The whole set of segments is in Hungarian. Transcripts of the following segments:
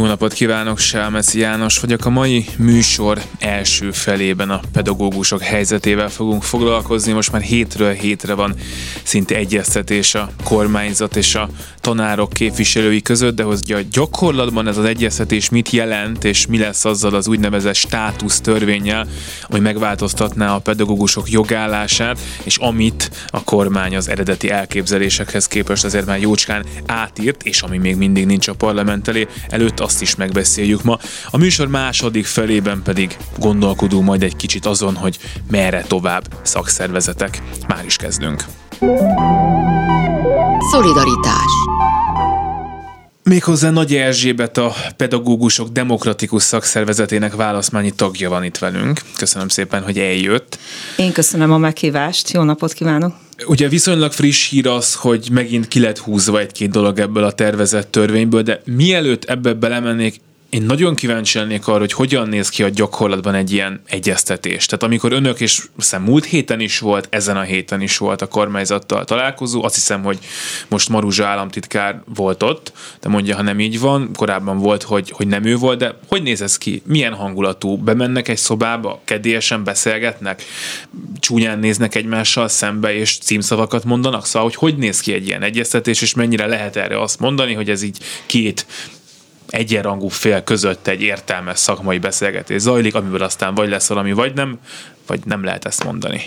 Jó napot kívánok, Selmeci János vagyok. A mai műsor első felében a pedagógusok helyzetével fogunk foglalkozni. Most már hétről hétre van szinte egyeztetés a kormányzat és a tanárok képviselői között, de hogy a gyakorlatban ez az egyeztetés mit jelent, és mi lesz azzal az úgynevezett státusz törvényel, ami megváltoztatná a pedagógusok jogállását, és amit a kormány az eredeti elképzelésekhez képest azért már jócskán átírt, és ami még mindig nincs a parlament elé, előtt azt is megbeszéljük ma. A műsor második felében pedig gondolkodunk majd egy kicsit azon, hogy merre tovább szakszervezetek. Már is kezdünk. Szolidaritás Méghozzá Nagy Erzsébet a Pedagógusok Demokratikus Szakszervezetének válaszmányi tagja van itt velünk. Köszönöm szépen, hogy eljött. Én köszönöm a meghívást, jó napot kívánok! Ugye viszonylag friss hír az, hogy megint ki lett húzva egy-két dolog ebből a tervezett törvényből, de mielőtt ebbe belemennék, én nagyon kíváncsi lennék arra, hogy hogyan néz ki a gyakorlatban egy ilyen egyeztetés. Tehát amikor önök, és hiszem múlt héten is volt, ezen a héten is volt a kormányzattal találkozó, azt hiszem, hogy most Maruzsa államtitkár volt ott, de mondja, ha nem így van, korábban volt, hogy, hogy nem ő volt, de hogy néz ez ki? Milyen hangulatú? Bemennek egy szobába, kedélyesen beszélgetnek, csúnyán néznek egymással szembe, és címszavakat mondanak? Szóval, hogy hogy néz ki egy ilyen egyeztetés, és mennyire lehet erre azt mondani, hogy ez így két egyenrangú fél között egy értelmes szakmai beszélgetés zajlik, amiből aztán vagy lesz valami, vagy nem, vagy nem lehet ezt mondani.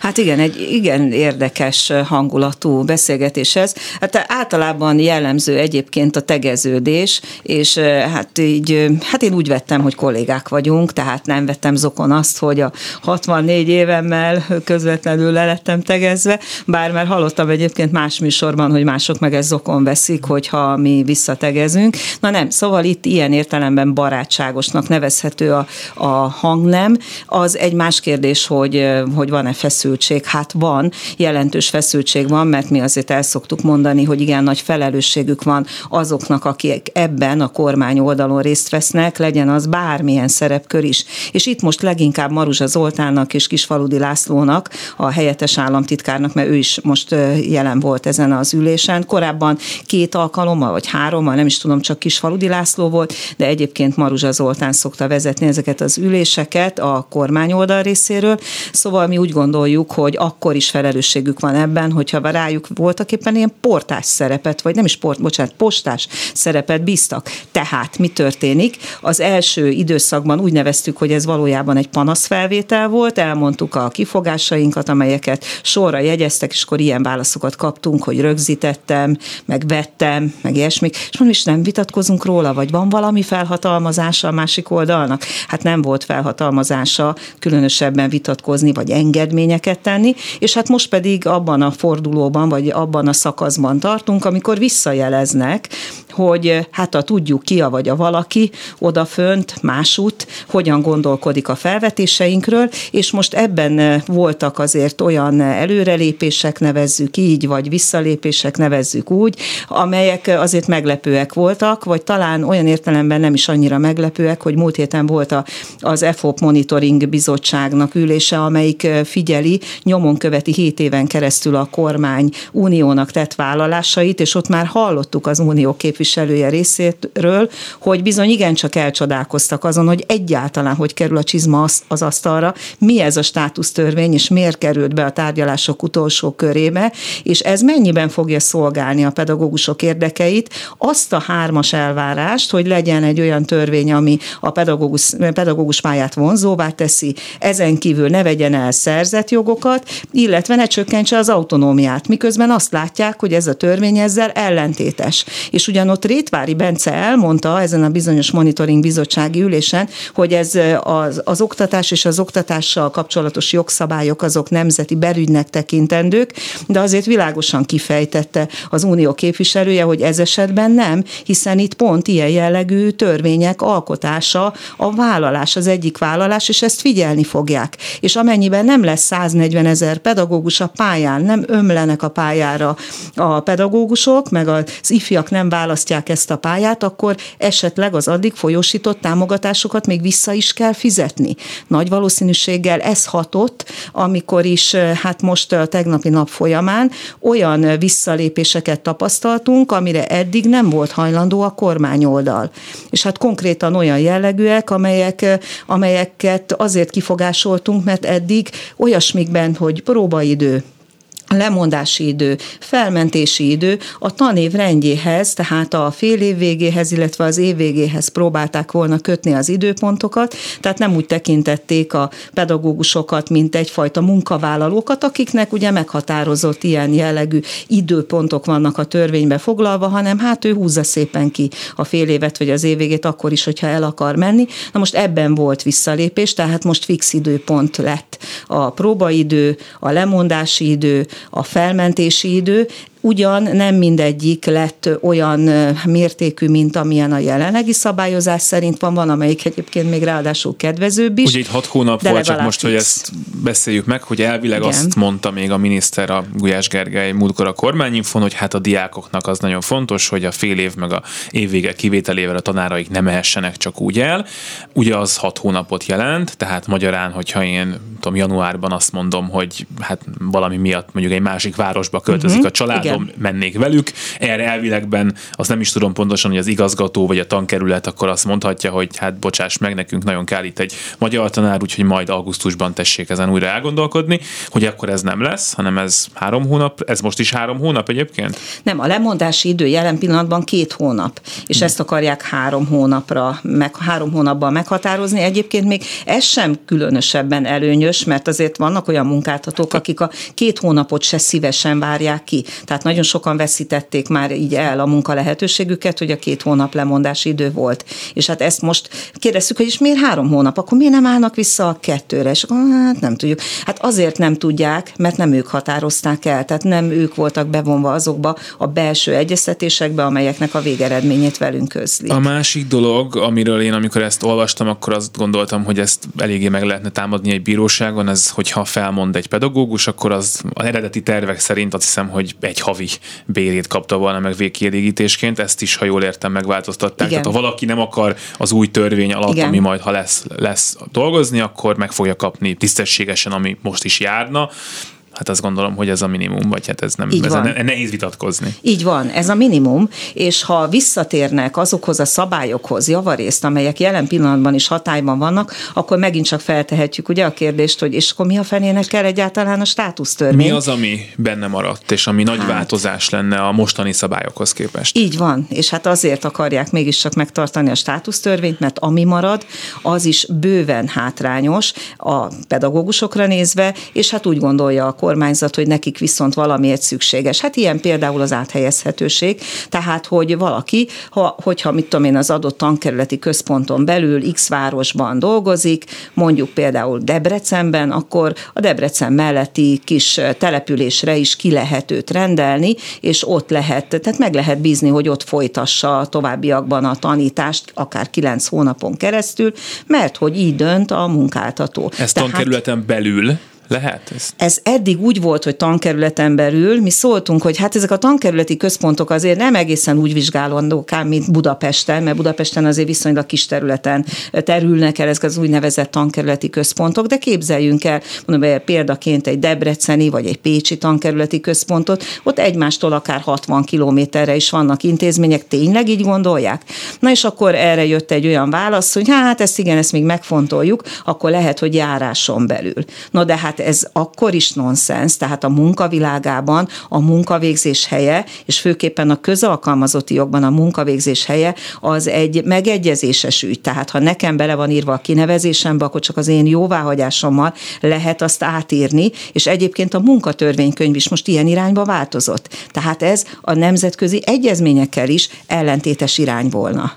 Hát igen, egy igen érdekes hangulatú beszélgetés ez. Hát általában jellemző egyébként a tegeződés, és hát így, hát én úgy vettem, hogy kollégák vagyunk, tehát nem vettem zokon azt, hogy a 64 évemmel közvetlenül le lettem tegezve, bár már hallottam egyébként más műsorban, hogy mások meg ez zokon veszik, hogyha mi visszategezünk. Na nem, szóval itt ilyen értelemben barátságosnak nevezhető a, a hangnem. Az egy más kérdés, hogy, hogy van-e feszültség? Hát van, jelentős feszültség van, mert mi azért el szoktuk mondani, hogy igen nagy felelősségük van azoknak, akik ebben a kormány oldalon részt vesznek, legyen az bármilyen szerepkör is. És itt most leginkább Maruzsa Zoltánnak és Kisfaludi Lászlónak, a helyettes államtitkárnak, mert ő is most jelen volt ezen az ülésen. Korábban két alkalommal, vagy hárommal, nem is tudom, csak Kisfaludi László volt, de egyébként Maruzsa Zoltán szokta vezetni ezeket az üléseket a kormány oldal részéről. Szóval mi úgy gondoljuk, hogy akkor is felelősségük van ebben, hogyha rájuk voltak éppen ilyen portás szerepet, vagy nem is port, bocsánat, postás szerepet bíztak. Tehát mi történik? Az első időszakban úgy neveztük, hogy ez valójában egy panaszfelvétel volt, elmondtuk a kifogásainkat, amelyeket sorra jegyeztek, és akkor ilyen válaszokat kaptunk, hogy rögzítettem, meg vettem, meg ilyesmik, és mondom, is nem vitatkozunk róla, vagy van valami felhatalmazása a másik oldalnak? Hát nem volt felhatalmazása különösebben vitatkozni, vagy engedményeket tenni, és hát most pedig abban a fordulóban, vagy abban a szakaszban tartunk, amikor visszajeleznek, hogy hát a tudjuk ki a vagy a valaki odafönt, másút, hogyan gondolkodik a felvetéseinkről, és most ebben voltak azért olyan előrelépések, nevezzük így, vagy visszalépések, nevezzük úgy, amelyek azért meglepőek voltak, vagy talán olyan értelemben nem is annyira meglepőek, hogy múlt héten volt a, az EFOP Monitoring Bizottságnak ülése, amelyik figyeli, nyomon követi hét éven keresztül a kormány uniónak tett vállalásait, és ott már hallottuk az unió képviselője részéről, hogy bizony igencsak elcsodálkoztak azon, hogy egyáltalán hogy kerül a csizma az asztalra, mi ez a státusztörvény, és miért került be a tárgyalások utolsó körébe, és ez mennyiben fogja szolgálni a pedagógusok érdekeit, azt a hármas elvárást, hogy legyen egy olyan törvény, ami a pedagógus, pedagógus pályát vonzóvá teszi, ezen kívül ne vegyen el szerzett jogokat, illetve ne csökkentse az autonómiát, miközben azt látják, hogy ez a törvény ezzel ellentétes. És ugyanott Rétvári Bence elmondta ezen a bizonyos monitoring bizottsági ülésen, hogy ez az, az oktatás és az oktatással kapcsolatos jogszabályok azok nemzeti berügynek tekintendők, de azért világosan kifejtette az unió képviselője, hogy ez esetben nem, hiszen itt pont ilyen jellegű törvények alkotása a vállalás, az egyik vállalás, és ezt figyelni fogják. És amennyiben nem lesz 140 ezer pedagógus a pályán, nem ömlenek a pályára a pedagógusok, meg az ifjak nem választják választják ezt a pályát, akkor esetleg az addig folyósított támogatásokat még vissza is kell fizetni. Nagy valószínűséggel ez hatott, amikor is, hát most a tegnapi nap folyamán olyan visszalépéseket tapasztaltunk, amire eddig nem volt hajlandó a kormányoldal. És hát konkrétan olyan jellegűek, amelyek, amelyeket azért kifogásoltunk, mert eddig olyasmikben, hogy próbaidő, lemondási idő, felmentési idő a tanév rendjéhez, tehát a fél év végéhez, illetve az év végéhez próbálták volna kötni az időpontokat, tehát nem úgy tekintették a pedagógusokat, mint egyfajta munkavállalókat, akiknek ugye meghatározott ilyen jellegű időpontok vannak a törvénybe foglalva, hanem hát ő húzza szépen ki a fél évet vagy az év végét akkor is, hogyha el akar menni. Na most ebben volt visszalépés, tehát most fix időpont lett a próbaidő, a lemondási idő, a felmentési idő, ugyan nem mindegyik lett olyan mértékű, mint amilyen a jelenlegi szabályozás szerint van, van, amelyik egyébként még ráadásul kedvezőbb is. Ugye itt hat hónap volt, csak most, fix. hogy ezt beszéljük meg, hogy elvileg Igen. azt mondta még a miniszter, a Gulyás Gergely múltkor a kormányinfon, hogy hát a diákoknak az nagyon fontos, hogy a fél év meg a évvége kivételével a tanáraik nem ehessenek csak úgy el. Ugye az hat hónapot jelent, tehát magyarán, hogyha én tudom, januárban azt mondom, hogy hát valami miatt mondjuk egy másik városba költözik uh-huh. a családom, tudom, mennék velük. Erre elvilegben azt nem is tudom pontosan, hogy az igazgató vagy a tankerület akkor azt mondhatja, hogy hát bocsáss meg, nekünk nagyon kell itt egy magyar tanár, úgyhogy majd augusztusban tessék ezen újra elgondolkodni, hogy akkor ez nem lesz, hanem ez három hónap, ez most is három hónap egyébként? Nem, a lemondási idő jelen pillanatban két hónap, és hmm. ezt akarják három hónapra, meg három hónapban meghatározni. Egyébként még ez sem különösebben előnyös, mert azért vannak olyan munkáltatók, akik a két hónapot se szívesen várják ki. Tehát nagyon sokan veszítették már így el a munka lehetőségüket, hogy a két hónap lemondási idő volt. És hát ezt most kérdezzük, hogy is miért három hónap, akkor miért nem állnak vissza a kettőre? És hát nem tudjuk. Hát azért nem tudják, mert nem ők határozták el, tehát nem ők voltak bevonva azokba a belső egyeztetésekbe, amelyeknek a végeredményét velünk közli. A másik dolog, amiről én amikor ezt olvastam, akkor azt gondoltam, hogy ezt eléggé meg lehetne támadni egy bíróságon, ez hogyha felmond egy pedagógus, akkor az az eredeti tervek szerint azt hiszem, hogy egy havi bérét kapta volna meg végkielégítésként, ezt is, ha jól értem, megváltoztatták. Igen. Tehát ha valaki nem akar az új törvény alatt, Igen. ami majd, ha lesz, lesz dolgozni, akkor meg fogja kapni tisztességesen, ami most is járna. Hát azt gondolom, hogy ez a minimum, vagy hát ez nem, Így van. Ne, nehéz vitatkozni. Így van, ez a minimum, és ha visszatérnek azokhoz a szabályokhoz, javarészt, amelyek jelen pillanatban is hatályban vannak, akkor megint csak feltehetjük ugye a kérdést, hogy és akkor mi a fenének kell egyáltalán a státusztörvény? Mi az, ami benne maradt, és ami nagy hát, változás lenne a mostani szabályokhoz képest? Így van, és hát azért akarják mégiscsak megtartani a státusztörvényt, mert ami marad, az is bőven hátrányos a pedagógusokra nézve, és hát úgy gondolja a kormányzat, hogy nekik viszont valamiért szükséges. Hát ilyen például az áthelyezhetőség, tehát hogy valaki, ha, hogyha mit tudom én az adott tankerületi központon belül X városban dolgozik, mondjuk például Debrecenben, akkor a Debrecen melletti kis településre is ki lehet őt rendelni, és ott lehet, tehát meg lehet bízni, hogy ott folytassa a továbbiakban a tanítást, akár kilenc hónapon keresztül, mert hogy így dönt a munkáltató. Ez Tehát, tankerületen belül lehet ez? Ez eddig úgy volt, hogy tankerületen belül mi szóltunk, hogy hát ezek a tankerületi központok azért nem egészen úgy vizsgálandók mint Budapesten, mert Budapesten azért viszonylag kis területen terülnek el ezek az úgynevezett tankerületi központok, de képzeljünk el, mondom, példaként egy debreceni vagy egy pécsi tankerületi központot, ott egymástól akár 60 kilométerre is vannak intézmények, tényleg így gondolják? Na és akkor erre jött egy olyan válasz, hogy hát ezt igen, ezt még megfontoljuk, akkor lehet, hogy járáson belül. No de hát ez akkor is nonsens, tehát a munkavilágában a munkavégzés helye, és főképpen a közalkalmazotti jogban a munkavégzés helye, az egy megegyezéses ügy. Tehát ha nekem bele van írva a kinevezésembe, akkor csak az én jóváhagyásommal lehet azt átírni, és egyébként a munkatörvénykönyv is most ilyen irányba változott. Tehát ez a nemzetközi egyezményekkel is ellentétes irány volna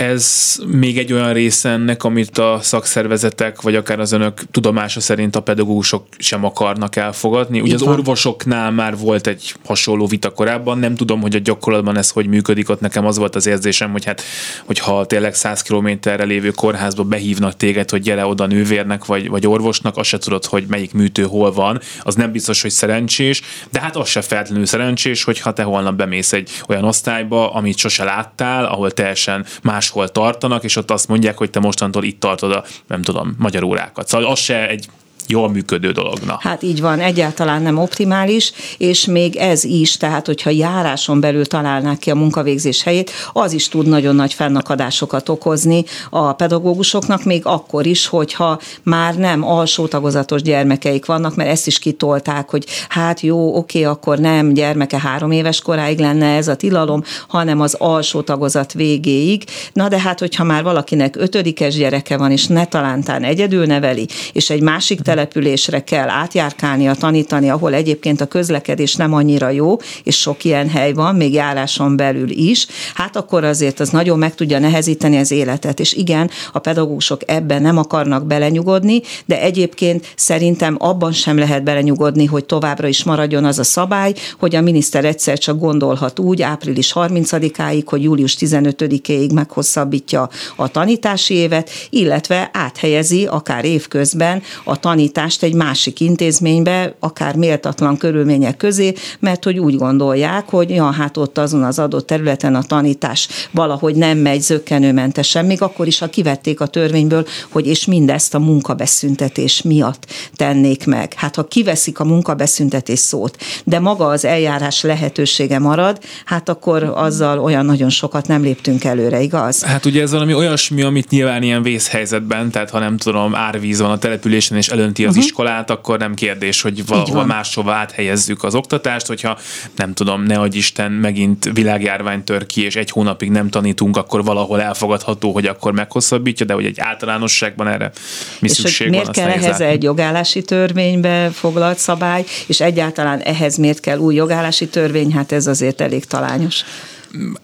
ez még egy olyan része ennek, amit a szakszervezetek, vagy akár az önök tudomása szerint a pedagógusok sem akarnak elfogadni. Ugye az orvosoknál már volt egy hasonló vita korábban, nem tudom, hogy a gyakorlatban ez hogy működik, ott nekem az volt az érzésem, hogy hát, hogyha tényleg 100 kilométerre lévő kórházba behívnak téged, hogy gyere oda nővérnek vagy, vagy orvosnak, azt se tudod, hogy melyik műtő hol van, az nem biztos, hogy szerencsés, de hát az se feltétlenül szerencsés, hogyha te holnap bemész egy olyan osztályba, amit sose láttál, ahol teljesen máshol tartanak, és ott azt mondják, hogy te mostantól itt tartod a, nem tudom, magyar órákat. Szóval az se egy jól működő dologna. Hát így van, egyáltalán nem optimális, és még ez is, tehát hogyha járáson belül találnák ki a munkavégzés helyét, az is tud nagyon nagy fennakadásokat okozni a pedagógusoknak, még akkor is, hogyha már nem alsó tagozatos gyermekeik vannak, mert ezt is kitolták, hogy hát jó, oké, akkor nem gyermeke három éves koráig lenne ez a tilalom, hanem az alsó tagozat végéig. Na de hát, hogyha már valakinek ötödikes gyereke van, és ne talántán egyedül neveli, és egy másik tele településre kell átjárkálnia, tanítani, ahol egyébként a közlekedés nem annyira jó, és sok ilyen hely van, még járáson belül is, hát akkor azért az nagyon meg tudja nehezíteni az életet. És igen, a pedagógusok ebben nem akarnak belenyugodni, de egyébként szerintem abban sem lehet belenyugodni, hogy továbbra is maradjon az a szabály, hogy a miniszter egyszer csak gondolhat úgy április 30-áig, hogy július 15-ig meghosszabbítja a tanítási évet, illetve áthelyezi akár évközben a tanítási tanítást egy másik intézménybe, akár méltatlan körülmények közé, mert hogy úgy gondolják, hogy ja, hát ott azon az adott területen a tanítás valahogy nem megy zöggenőmentesen, még akkor is, ha kivették a törvényből, hogy és mindezt a munkabeszüntetés miatt tennék meg. Hát ha kiveszik a munkabeszüntetés szót, de maga az eljárás lehetősége marad, hát akkor azzal olyan nagyon sokat nem léptünk előre, igaz? Hát ugye ez valami olyasmi, amit nyilván ilyen vészhelyzetben, tehát ha nem tudom, árvíz van a településen és elönti az uh-huh. iskolát, akkor nem kérdés, hogy valahol máshova áthelyezzük az oktatást, hogyha nem tudom, ne adj Isten, megint világjárvány tör ki, és egy hónapig nem tanítunk, akkor valahol elfogadható, hogy akkor meghosszabbítja, de hogy egy általánosságban erre mi és szükség hogy miért van, kell ehhez egy jogállási törvénybe foglalt szabály, és egyáltalán ehhez miért kell új jogállási törvény, hát ez azért elég talányos.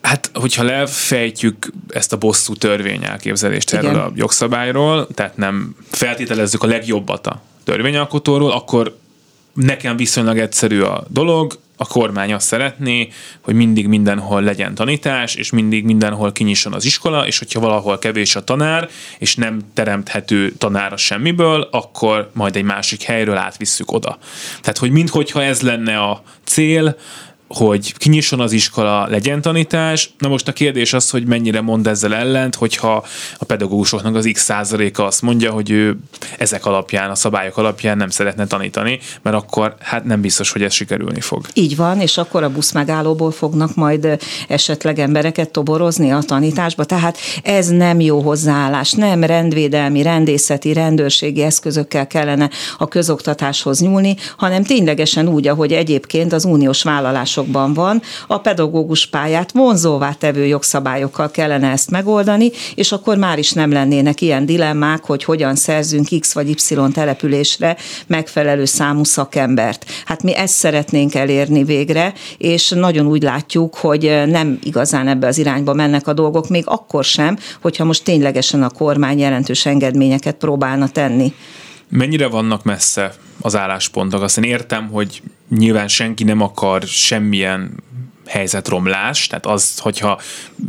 Hát, hogyha lefejtjük ezt a bosszú törvény elképzelést Igen. erről a jogszabályról, tehát nem feltételezzük a legjobbat a törvényalkotóról, akkor nekem viszonylag egyszerű a dolog, a kormány azt szeretné, hogy mindig mindenhol legyen tanítás, és mindig mindenhol kinyisson az iskola, és hogyha valahol kevés a tanár, és nem teremthető tanár a semmiből, akkor majd egy másik helyről átvisszük oda. Tehát, hogy minthogyha ez lenne a cél, hogy kinyisson az iskola, legyen tanítás. Na most a kérdés az, hogy mennyire mond ezzel ellent, hogyha a pedagógusoknak az x százaléka azt mondja, hogy ő ezek alapján, a szabályok alapján nem szeretne tanítani, mert akkor hát nem biztos, hogy ez sikerülni fog. Így van, és akkor a buszmegállóból fognak majd esetleg embereket toborozni a tanításba, tehát ez nem jó hozzáállás, nem rendvédelmi, rendészeti, rendőrségi eszközökkel kellene a közoktatáshoz nyúlni, hanem ténylegesen úgy, ahogy egyébként az uniós vállalás előírásokban van, a pedagógus pályát vonzóvá tevő jogszabályokkal kellene ezt megoldani, és akkor már is nem lennének ilyen dilemmák, hogy hogyan szerzünk X vagy Y településre megfelelő számú szakembert. Hát mi ezt szeretnénk elérni végre, és nagyon úgy látjuk, hogy nem igazán ebbe az irányba mennek a dolgok, még akkor sem, hogyha most ténylegesen a kormány jelentős engedményeket próbálna tenni. Mennyire vannak messze az álláspontok? Azt én értem, hogy nyilván senki nem akar semmilyen helyzetromlás, tehát az, hogyha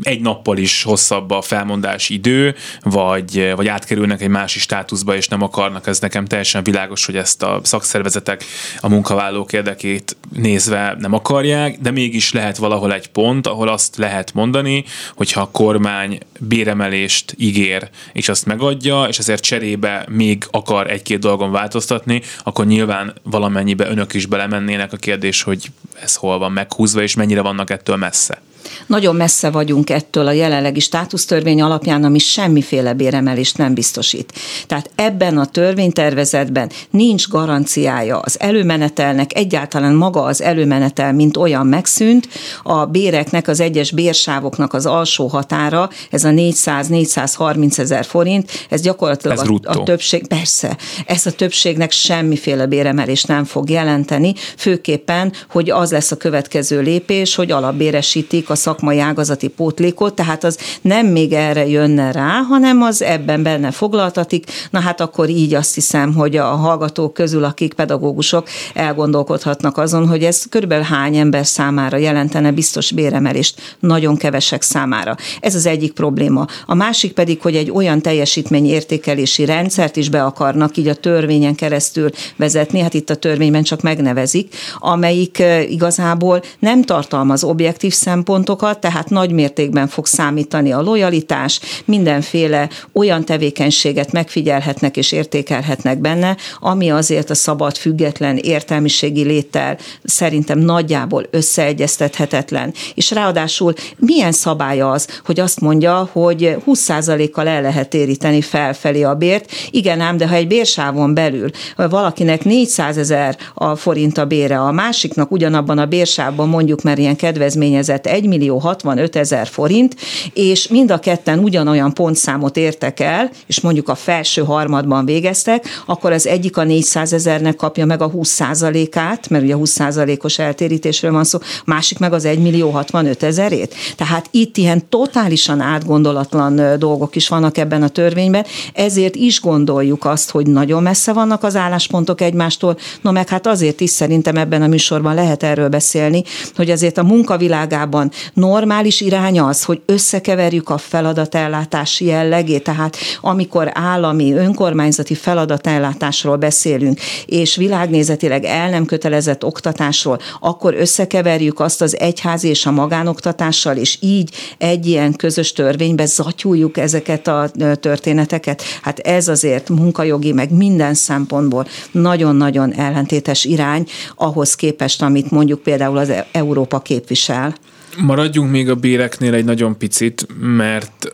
egy nappal is hosszabb a felmondási idő, vagy, vagy átkerülnek egy másik státuszba, és nem akarnak, ez nekem teljesen világos, hogy ezt a szakszervezetek a munkavállalók érdekét nézve nem akarják, de mégis lehet valahol egy pont, ahol azt lehet mondani, hogyha a kormány béremelést ígér, és azt megadja, és ezért cserébe még akar egy-két dolgon változtatni, akkor nyilván valamennyibe önök is belemennének a kérdés, hogy ez hol van meghúzva, és mennyire vannak ettől messze. Nagyon messze vagyunk ettől a jelenlegi státusztörvény alapján, ami semmiféle béremelést nem biztosít. Tehát ebben a törvénytervezetben nincs garanciája az előmenetelnek, egyáltalán maga az előmenetel, mint olyan megszűnt, a béreknek, az egyes bérsávoknak az alsó határa, ez a 400-430 ezer forint, ez gyakorlatilag ez a, a többség, persze, ez a többségnek semmiféle béremelést nem fog jelenteni, főképpen, hogy az lesz a következő lépés, hogy alapbéresítik a szakmai ágazati pótlékot, tehát az nem még erre jönne rá, hanem az ebben benne foglaltatik. Na hát akkor így azt hiszem, hogy a hallgatók közül, akik pedagógusok elgondolkodhatnak azon, hogy ez körülbelül hány ember számára jelentene biztos béremelést, nagyon kevesek számára. Ez az egyik probléma. A másik pedig, hogy egy olyan teljesítményértékelési rendszert is be akarnak így a törvényen keresztül vezetni, hát itt a törvényben csak megnevezik, amelyik igazából nem tartalmaz objektív szempontokat, tehát nagy mértékben fog számítani a lojalitás, mindenféle olyan tevékenységet megfigyelhetnek és értékelhetnek benne, ami azért a szabad, független értelmiségi léttel szerintem nagyjából összeegyeztethetetlen. És ráadásul milyen szabály az, hogy azt mondja, hogy 20%-kal el lehet téríteni felfelé a bért. Igen ám, de ha egy bérsávon belül valakinek 400 ezer a forint a bére, a másiknak ugyanabban a bérsávban mondjuk, mert ilyen kedvezményezett 1 millió 65 ezer forint, és mind a ketten ugyanolyan pontszámot értek el, és mondjuk a felső harmadban végeztek, akkor az egyik a 400 ezernek kapja meg a 20 át mert ugye 20 os eltérítésről van szó, másik meg az 1 millió 65 ezerét. Tehát itt ilyen totálisan átgondolatlan dolgok is vannak ebben a törvényben, ezért is gondoljuk azt, hogy nagyon messze vannak az álláspontok egymástól, no meg hát azért is szerintem ebben a műsorban lehet erről beszélni, hogy azért a munkavilágában normális irány az, hogy összekeverjük a feladatellátási jellegét, tehát amikor állami, önkormányzati feladatellátásról beszélünk, és világnézetileg el nem kötelezett oktatásról, akkor összekeverjük azt az egyházi és a magánoktatással, és így egy ilyen közös törvénybe zatyuljuk ezeket a történeteket. Hát ez azért munkajogi, meg minden szempontból nagyon-nagyon ellentétes irány ahhoz képest, amit mondjuk például az Európa képvisel. Maradjunk még a béreknél egy nagyon picit, mert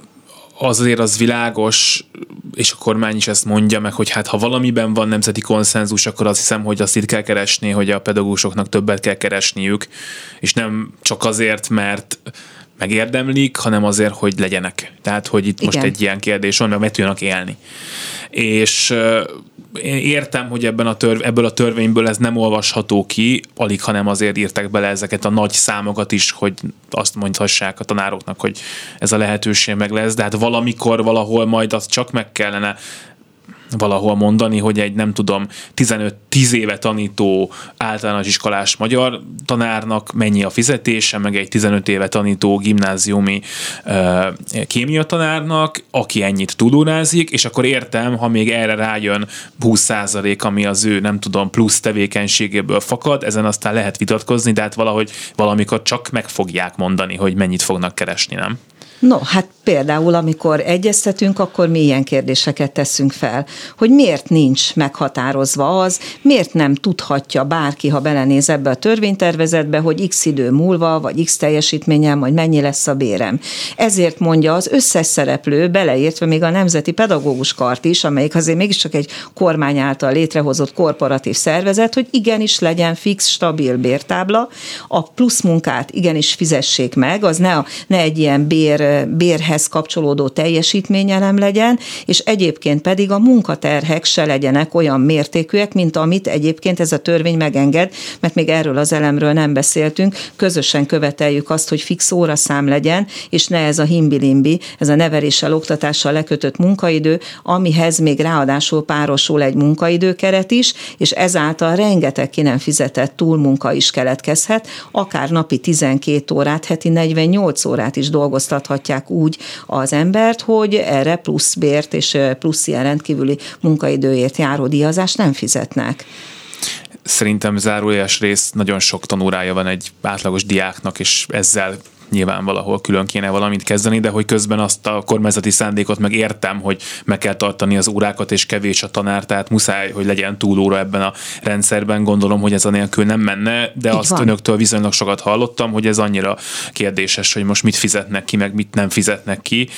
azért az világos, és a kormány is ezt mondja meg, hogy hát ha valamiben van nemzeti konszenzus, akkor azt hiszem, hogy azt itt kell keresni, hogy a pedagógusoknak többet kell keresniük, és nem csak azért, mert megérdemlik, hanem azért, hogy legyenek. Tehát, hogy itt Igen. most egy ilyen kérdés van, mert meg tudjanak élni. És én értem, hogy ebben a törv, ebből a törvényből ez nem olvasható ki, alig, hanem azért írtak bele ezeket a nagy számokat is, hogy azt mondhassák a tanároknak, hogy ez a lehetőség meg lesz, de hát valamikor, valahol majd azt csak meg kellene valahol mondani, hogy egy nem tudom 15-10 éve tanító általános iskolás magyar tanárnak mennyi a fizetése, meg egy 15 éve tanító gimnáziumi uh, kémia tanárnak, aki ennyit tudórázik, és akkor értem, ha még erre rájön 20% ami az ő nem tudom plusz tevékenységéből fakad, ezen aztán lehet vitatkozni, de hát valahogy valamikor csak meg fogják mondani, hogy mennyit fognak keresni, nem? No, hát például, amikor egyeztetünk, akkor mi ilyen kérdéseket teszünk fel, hogy miért nincs meghatározva az, miért nem tudhatja bárki, ha belenéz ebbe a törvénytervezetbe, hogy x idő múlva, vagy x teljesítményem, vagy mennyi lesz a bérem. Ezért mondja az összes szereplő, beleértve még a Nemzeti Pedagógus Kart is, amelyik azért mégiscsak egy kormány által létrehozott korporatív szervezet, hogy igenis legyen fix, stabil bértábla, a plusz munkát igenis fizessék meg, az ne, a, ne egy ilyen bér bérhez kapcsolódó teljesítményelem legyen, és egyébként pedig a munkaterhek se legyenek olyan mértékűek, mint amit egyébként ez a törvény megenged, mert még erről az elemről nem beszéltünk, közösen követeljük azt, hogy fix óraszám legyen, és ne ez a himbilimbi, ez a neveléssel, oktatással lekötött munkaidő, amihez még ráadásul párosul egy munkaidőkeret is, és ezáltal rengeteg ki nem fizetett túlmunka is keletkezhet, akár napi 12 órát, heti 48 órát is dolgoztathat tartják úgy az embert, hogy erre plusz bért és plusz ilyen rendkívüli munkaidőért járó díjazást nem fizetnek. Szerintem zárójeles rész nagyon sok tanórája van egy átlagos diáknak, és ezzel nyilván valahol külön kéne valamit kezdeni, de hogy közben azt a kormányzati szándékot meg értem, hogy meg kell tartani az órákat, és kevés a tanár, tehát muszáj, hogy legyen túlóra ebben a rendszerben. Gondolom, hogy ez a nélkül nem menne, de Így azt van. önöktől viszonylag sokat hallottam, hogy ez annyira kérdéses, hogy most mit fizetnek ki, meg mit nem fizetnek ki.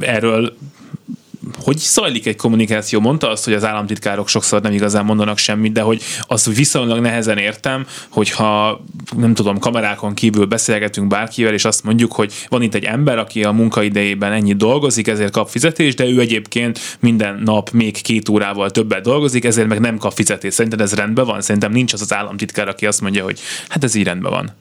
Erről hogy zajlik egy kommunikáció? Mondta azt, hogy az államtitkárok sokszor nem igazán mondanak semmit, de hogy azt viszonylag nehezen értem, hogyha nem tudom, kamerákon kívül beszélgetünk bárkivel, és azt mondjuk, hogy van itt egy ember, aki a munkaidejében ennyit dolgozik, ezért kap fizetést, de ő egyébként minden nap még két órával többet dolgozik, ezért meg nem kap fizetést. Szerinted ez rendben van? Szerintem nincs az az államtitkár, aki azt mondja, hogy hát ez így rendben van.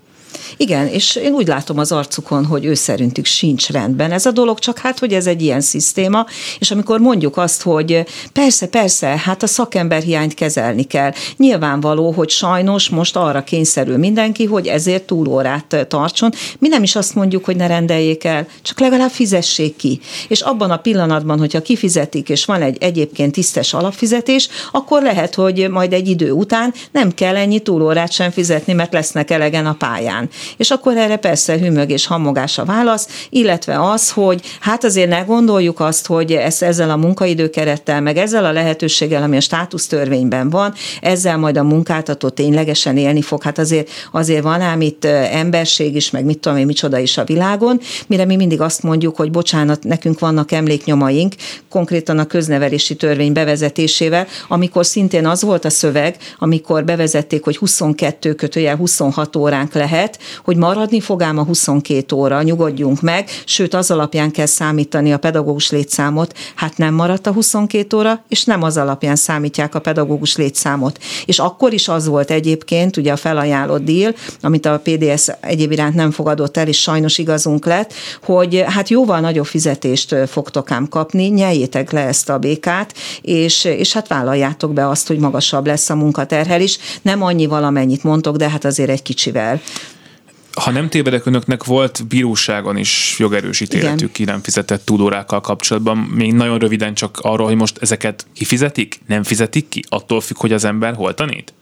Igen, és én úgy látom az arcukon, hogy ő szerintük sincs rendben ez a dolog, csak hát, hogy ez egy ilyen szisztéma, és amikor mondjuk azt, hogy persze, persze, hát a szakember hiányt kezelni kell. Nyilvánvaló, hogy sajnos most arra kényszerül mindenki, hogy ezért túlórát tartson. Mi nem is azt mondjuk, hogy ne rendeljék el, csak legalább fizessék ki. És abban a pillanatban, hogyha kifizetik, és van egy egyébként tisztes alapfizetés, akkor lehet, hogy majd egy idő után nem kell ennyi túlórát sem fizetni, mert lesznek elegen a pályán. És akkor erre persze hümög és hamogás a válasz, illetve az, hogy hát azért ne gondoljuk azt, hogy ezt ezzel a munkaidőkerettel, meg ezzel a lehetőséggel, ami a státusztörvényben van, ezzel majd a munkáltató ténylegesen élni fog. Hát azért, azért van ám itt emberség is, meg mit tudom én, micsoda is a világon, mire mi mindig azt mondjuk, hogy bocsánat, nekünk vannak emléknyomaink, konkrétan a köznevelési törvény bevezetésével, amikor szintén az volt a szöveg, amikor bevezették, hogy 22 kötőjel 26 óránk lehet, hogy maradni fog ám a 22 óra, nyugodjunk meg, sőt az alapján kell számítani a pedagógus létszámot, hát nem maradt a 22 óra, és nem az alapján számítják a pedagógus létszámot. És akkor is az volt egyébként, ugye a felajánlott díl, amit a PDS egyéb iránt nem fogadott el, és sajnos igazunk lett, hogy hát jóval nagyobb fizetést fogtok ám kapni, nyeljétek le ezt a békát, és, és hát vállaljátok be azt, hogy magasabb lesz a munkaterhelés. Nem annyi valamennyit mondtok, de hát azért egy kicsivel ha nem tévedek, önöknek volt bíróságon is jogerős ítéletük ki nem fizetett túlórákkal kapcsolatban. Még nagyon röviden csak arról, hogy most ezeket kifizetik, nem fizetik ki, attól függ, hogy az ember hol tanít?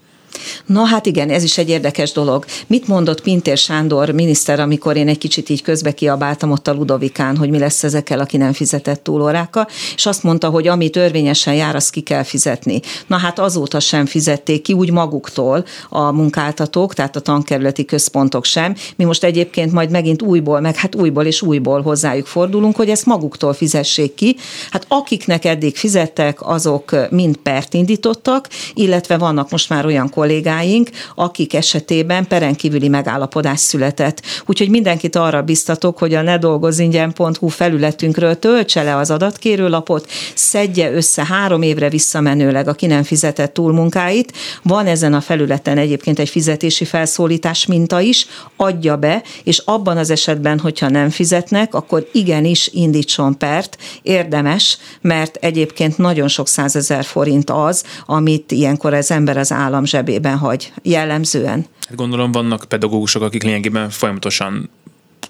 Na hát igen, ez is egy érdekes dolog. Mit mondott Pintér Sándor miniszter, amikor én egy kicsit így közbe kiabáltam ott a Ludovikán, hogy mi lesz ezekkel, aki nem fizetett túlórákkal, és azt mondta, hogy ami törvényesen jár, azt ki kell fizetni. Na hát azóta sem fizették ki, úgy maguktól a munkáltatók, tehát a tankerületi központok sem. Mi most egyébként majd megint újból, meg hát újból és újból hozzájuk fordulunk, hogy ezt maguktól fizessék ki. Hát akiknek eddig fizettek, azok mind pert indítottak, illetve vannak most már olyan kollégáink, akik esetében perenkívüli megállapodás született. Úgyhogy mindenkit arra biztatok, hogy a nedolgozingyen.hu felületünkről töltse le az adatkérőlapot, szedje össze három évre visszamenőleg a ki nem fizetett túlmunkáit. Van ezen a felületen egyébként egy fizetési felszólítás minta is, adja be, és abban az esetben, hogyha nem fizetnek, akkor igenis indítson pert, érdemes, mert egyébként nagyon sok százezer forint az, amit ilyenkor az ember az állam zsebében zsebében hagy jellemzően. Hát gondolom vannak pedagógusok, akik lényegében folyamatosan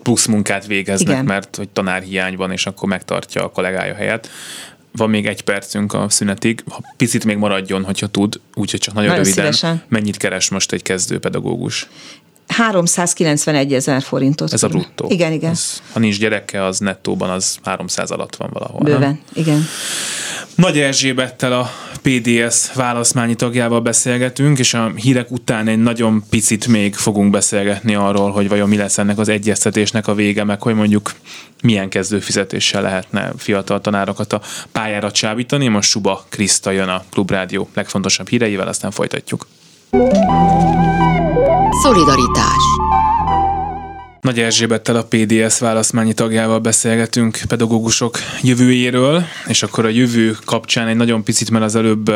plusz munkát végeznek, Igen. mert hogy tanárhiány van, és akkor megtartja a kollégája helyet. Van még egy percünk a szünetig, ha picit még maradjon, hogyha tud, úgyhogy csak nagyon, nagyon röviden. Szívesen. Mennyit keres most egy kezdő pedagógus? 391 ezer forintot. Ez a bruttó. Igen, igen. Ez, ha nincs gyereke, az nettóban az 300 alatt van valahol. Bőven, nem? igen. Nagy Erzsébettel a PDS válaszmányi tagjával beszélgetünk, és a hírek után egy nagyon picit még fogunk beszélgetni arról, hogy vajon mi lesz ennek az egyeztetésnek a vége, meg hogy mondjuk milyen kezdőfizetéssel lehetne fiatal tanárokat a pályára csábítani. Most Suba Kriszta jön a Klubrádió legfontosabb híreivel, aztán folytatjuk. Szolidaritás Nagy Erzsébettel a PDS válaszmányi tagjával beszélgetünk pedagógusok jövőjéről, és akkor a jövő kapcsán egy nagyon picit, mert az előbb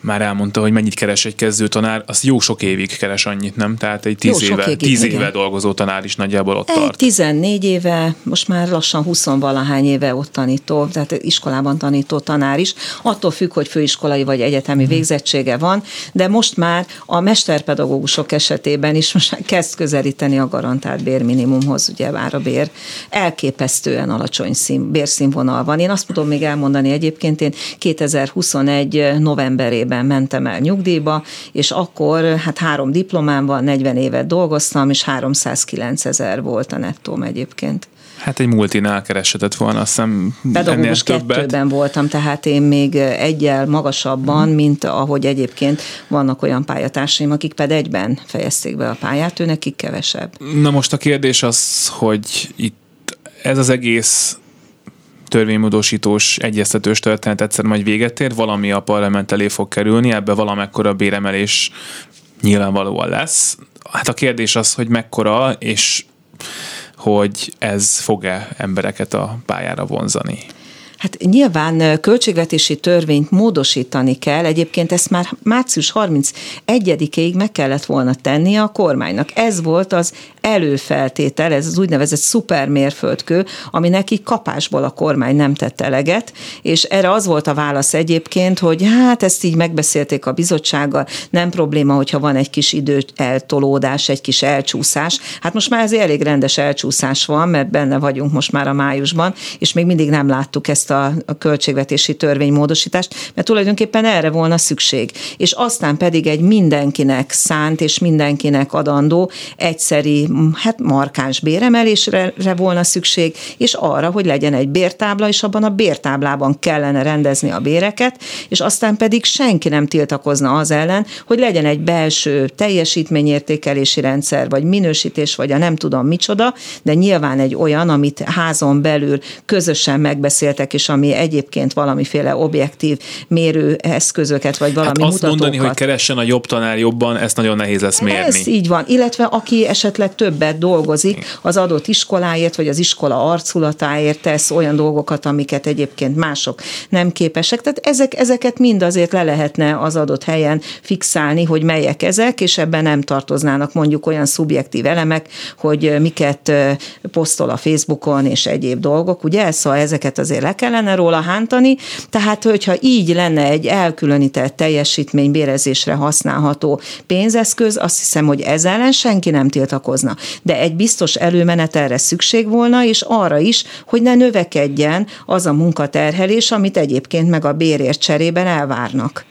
már elmondta, hogy mennyit keres egy kezdő tanár, az jó sok évig keres annyit, nem? Tehát egy tíz, éve, évig, tíz éve dolgozó tanár is nagyjából ott egy tart. 14 éve, most már lassan 20 valahány éve ott tanító, tehát iskolában tanító tanár is. Attól függ, hogy főiskolai vagy egyetemi hmm. végzettsége van, de most már a mesterpedagógusok esetében is most már kezd közelíteni a garantált bérminimumhoz, ugye már a bér elképesztően alacsony szín, bérszínvonal van. Én azt tudom még elmondani egyébként, én 2021 novemberében évben mentem el nyugdíjba, és akkor hát három diplomám van, 40 évet dolgoztam, és 309 ezer volt a nettóm egyébként. Hát egy multinál keresetett volna, azt hiszem Pedagógus kettőben voltam, tehát én még egyel magasabban, hmm. mint ahogy egyébként vannak olyan pályatársaim, akik pedig egyben fejezték be a pályát, ő nekik kevesebb. Na most a kérdés az, hogy itt ez az egész törvénymódosítós egyeztetős történet egyszer majd véget ér, valami a parlament elé fog kerülni, ebbe valamekkora béremelés nyilvánvalóan lesz. Hát a kérdés az, hogy mekkora, és hogy ez fog-e embereket a pályára vonzani. Hát nyilván költségvetési törvényt módosítani kell, egyébként ezt már március 31-ig meg kellett volna tenni a kormánynak. Ez volt az előfeltétel, ez az úgynevezett szupermérföldkő, ami neki kapásból a kormány nem tette eleget, és erre az volt a válasz egyébként, hogy hát ezt így megbeszélték a bizottsággal, nem probléma, hogyha van egy kis idő eltolódás, egy kis elcsúszás. Hát most már ez elég rendes elcsúszás van, mert benne vagyunk most már a májusban, és még mindig nem láttuk ezt a, költségvetési törvénymódosítást, mert tulajdonképpen erre volna szükség. És aztán pedig egy mindenkinek szánt és mindenkinek adandó egyszeri, hát markáns béremelésre volna szükség, és arra, hogy legyen egy bértábla, és abban a bértáblában kellene rendezni a béreket, és aztán pedig senki nem tiltakozna az ellen, hogy legyen egy belső teljesítményértékelési rendszer, vagy minősítés, vagy a nem tudom micsoda, de nyilván egy olyan, amit házon belül közösen megbeszéltek, és ami egyébként valamiféle objektív mérőeszközöket, vagy valami hát azt mutatókat. mondani, hogy keressen a jobb tanár jobban, ezt nagyon nehéz lesz mérni. Ez így van, illetve aki esetleg többet dolgozik az adott iskoláért, vagy az iskola arculatáért tesz olyan dolgokat, amiket egyébként mások nem képesek. Tehát ezek, ezeket mind azért le lehetne az adott helyen fixálni, hogy melyek ezek, és ebben nem tartoznának mondjuk olyan szubjektív elemek, hogy miket posztol a Facebookon és egyéb dolgok, ugye? Szóval ezeket azért le kellene róla hántani, tehát hogyha így lenne egy elkülönített teljesítmény bérezésre használható pénzeszköz, azt hiszem, hogy ezzel ellen senki nem tiltakozna. De egy biztos előmenet erre szükség volna, és arra is, hogy ne növekedjen az a munkaterhelés, amit egyébként meg a bérért cserében elvárnak.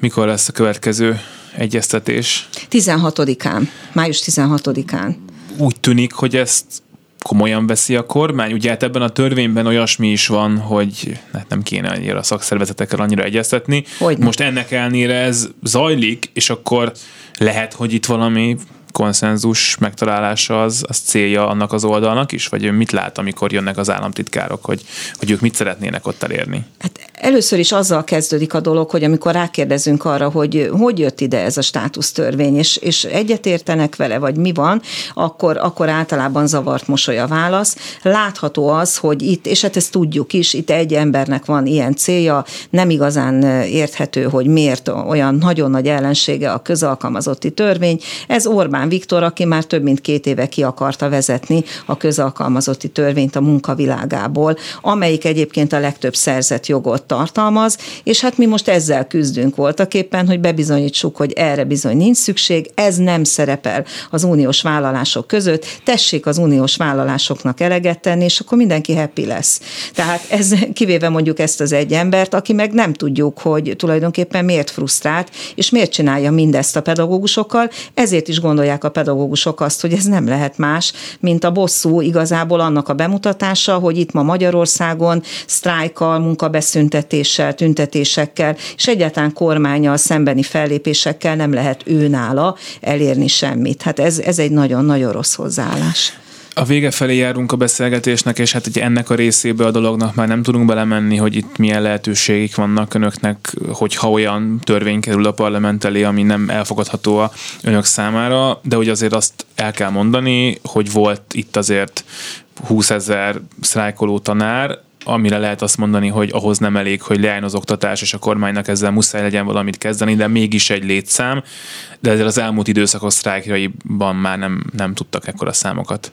Mikor lesz a következő egyeztetés? 16-án, május 16-án. Úgy tűnik, hogy ezt komolyan veszi a kormány? Ugye hát ebben a törvényben olyasmi is van, hogy hát nem kéne annyira a szakszervezetekkel annyira egyeztetni. Hogyne. Most ennek elnére ez zajlik, és akkor lehet, hogy itt valami konszenzus megtalálása az, az célja annak az oldalnak is? Vagy mit lát, amikor jönnek az államtitkárok, hogy, hogy ők mit szeretnének ott elérni? Hát először is azzal kezdődik a dolog, hogy amikor rákérdezünk arra, hogy hogy jött ide ez a státusztörvény, és, és egyetértenek vele, vagy mi van, akkor, akkor általában zavart mosoly a válasz. Látható az, hogy itt, és hát ezt tudjuk is, itt egy embernek van ilyen célja, nem igazán érthető, hogy miért olyan nagyon nagy ellensége a közalkalmazotti törvény. Ez Orbán Orbán Viktor, aki már több mint két éve ki akarta vezetni a közalkalmazotti törvényt a munkavilágából, amelyik egyébként a legtöbb szerzett jogot tartalmaz, és hát mi most ezzel küzdünk voltak éppen, hogy bebizonyítsuk, hogy erre bizony nincs szükség, ez nem szerepel az uniós vállalások között, tessék az uniós vállalásoknak eleget tenni, és akkor mindenki happy lesz. Tehát ez kivéve mondjuk ezt az egy embert, aki meg nem tudjuk, hogy tulajdonképpen miért frusztrált, és miért csinálja mindezt a pedagógusokkal, ezért is gondolják gondolják a pedagógusok azt, hogy ez nem lehet más, mint a bosszú igazából annak a bemutatása, hogy itt ma Magyarországon sztrájkkal, munkabeszüntetéssel, tüntetésekkel, és egyáltalán kormányal szembeni fellépésekkel nem lehet őnála elérni semmit. Hát ez, ez egy nagyon-nagyon rossz hozzáállás. A vége felé járunk a beszélgetésnek, és hát ugye ennek a részébe a dolognak már nem tudunk belemenni, hogy itt milyen lehetőségek vannak önöknek, hogyha olyan törvény kerül a parlament elé, ami nem elfogadható a önök számára, de hogy azért azt el kell mondani, hogy volt itt azért 20 ezer sztrájkoló tanár, amire lehet azt mondani, hogy ahhoz nem elég, hogy leálljon az oktatás, és a kormánynak ezzel muszáj legyen valamit kezdeni, de mégis egy létszám, de ezzel az elmúlt időszakos sztrájkjaiban már nem, nem tudtak ekkora számokat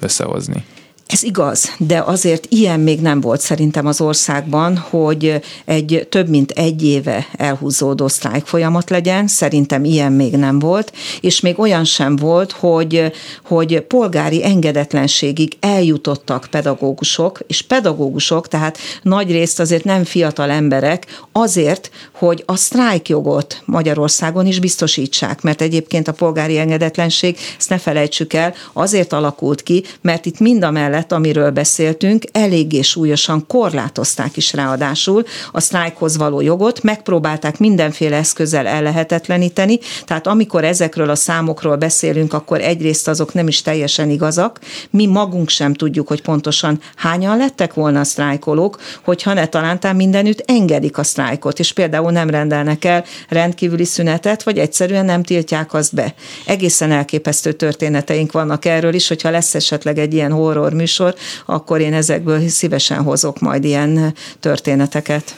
összehozni. Ez igaz, de azért ilyen még nem volt szerintem az országban, hogy egy több mint egy éve elhúzódó sztrájk folyamat legyen, szerintem ilyen még nem volt, és még olyan sem volt, hogy, hogy polgári engedetlenségig eljutottak pedagógusok, és pedagógusok, tehát nagy részt azért nem fiatal emberek, azért, hogy a sztrájkjogot Magyarországon is biztosítsák, mert egyébként a polgári engedetlenség, ezt ne felejtsük el, azért alakult ki, mert itt mind a mellett mellett, amiről beszéltünk, eléggé súlyosan korlátozták is ráadásul a sztrájkhoz való jogot, megpróbálták mindenféle eszközzel ellehetetleníteni, tehát amikor ezekről a számokról beszélünk, akkor egyrészt azok nem is teljesen igazak, mi magunk sem tudjuk, hogy pontosan hányan lettek volna a sztrájkolók, hogyha ne talántán mindenütt engedik a sztrájkot, és például nem rendelnek el rendkívüli szünetet, vagy egyszerűen nem tiltják azt be. Egészen elképesztő történeteink vannak erről is, hogyha lesz esetleg egy ilyen horror műsor, műsor, akkor én ezekből szívesen hozok majd ilyen történeteket.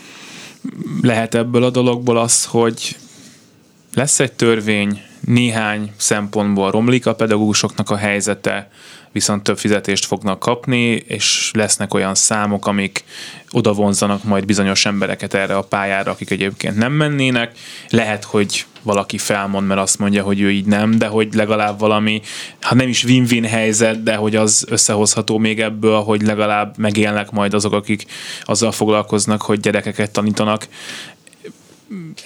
Lehet ebből a dologból az, hogy lesz egy törvény, néhány szempontból romlik a pedagógusoknak a helyzete, viszont több fizetést fognak kapni, és lesznek olyan számok, amik oda vonzanak majd bizonyos embereket erre a pályára, akik egyébként nem mennének. Lehet, hogy valaki felmond, mert azt mondja, hogy ő így nem, de hogy legalább valami, ha nem is win-win helyzet, de hogy az összehozható még ebből, hogy legalább megélnek majd azok, akik azzal foglalkoznak, hogy gyerekeket tanítanak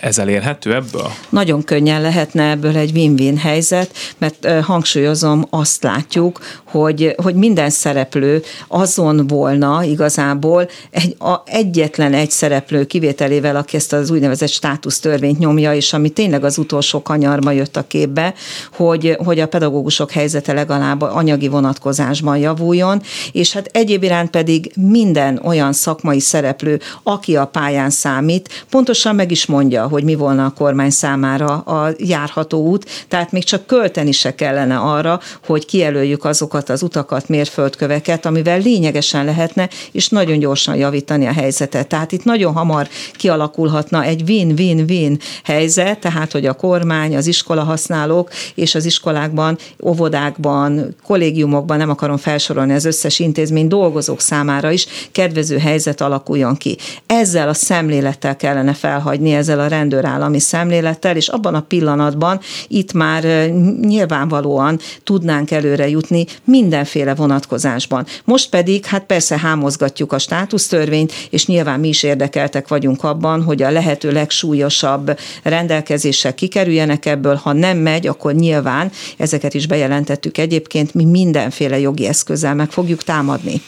ez elérhető ebből? Nagyon könnyen lehetne ebből egy win-win helyzet, mert hangsúlyozom, azt látjuk, hogy, hogy minden szereplő azon volna igazából egy, a, egyetlen egy szereplő kivételével, aki ezt az úgynevezett státusztörvényt nyomja, és ami tényleg az utolsó kanyarma jött a képbe, hogy, hogy a pedagógusok helyzete legalább anyagi vonatkozásban javuljon, és hát egyéb iránt pedig minden olyan szakmai szereplő, aki a pályán számít, pontosan meg is mondja, hogy mi volna a kormány számára a járható út, tehát még csak költeni se kellene arra, hogy kijelöljük azokat az utakat, mérföldköveket, amivel lényegesen lehetne, és nagyon gyorsan javítani a helyzetet. Tehát itt nagyon hamar kialakulhatna egy win-win-win helyzet, tehát hogy a kormány, az iskola használók és az iskolákban, óvodákban, kollégiumokban, nem akarom felsorolni az összes intézmény dolgozók számára is kedvező helyzet alakuljon ki. Ezzel a szemlélettel kellene felhagyni, ezzel a rendőrállami szemlélettel, és abban a pillanatban itt már nyilvánvalóan tudnánk előre jutni mindenféle vonatkozásban. Most pedig, hát persze hámozgatjuk a státusztörvényt, és nyilván mi is érdekeltek vagyunk abban, hogy a lehető legsúlyosabb rendelkezések kikerüljenek ebből, ha nem megy, akkor nyilván, ezeket is bejelentettük egyébként, mi mindenféle jogi eszközzel meg fogjuk támadni.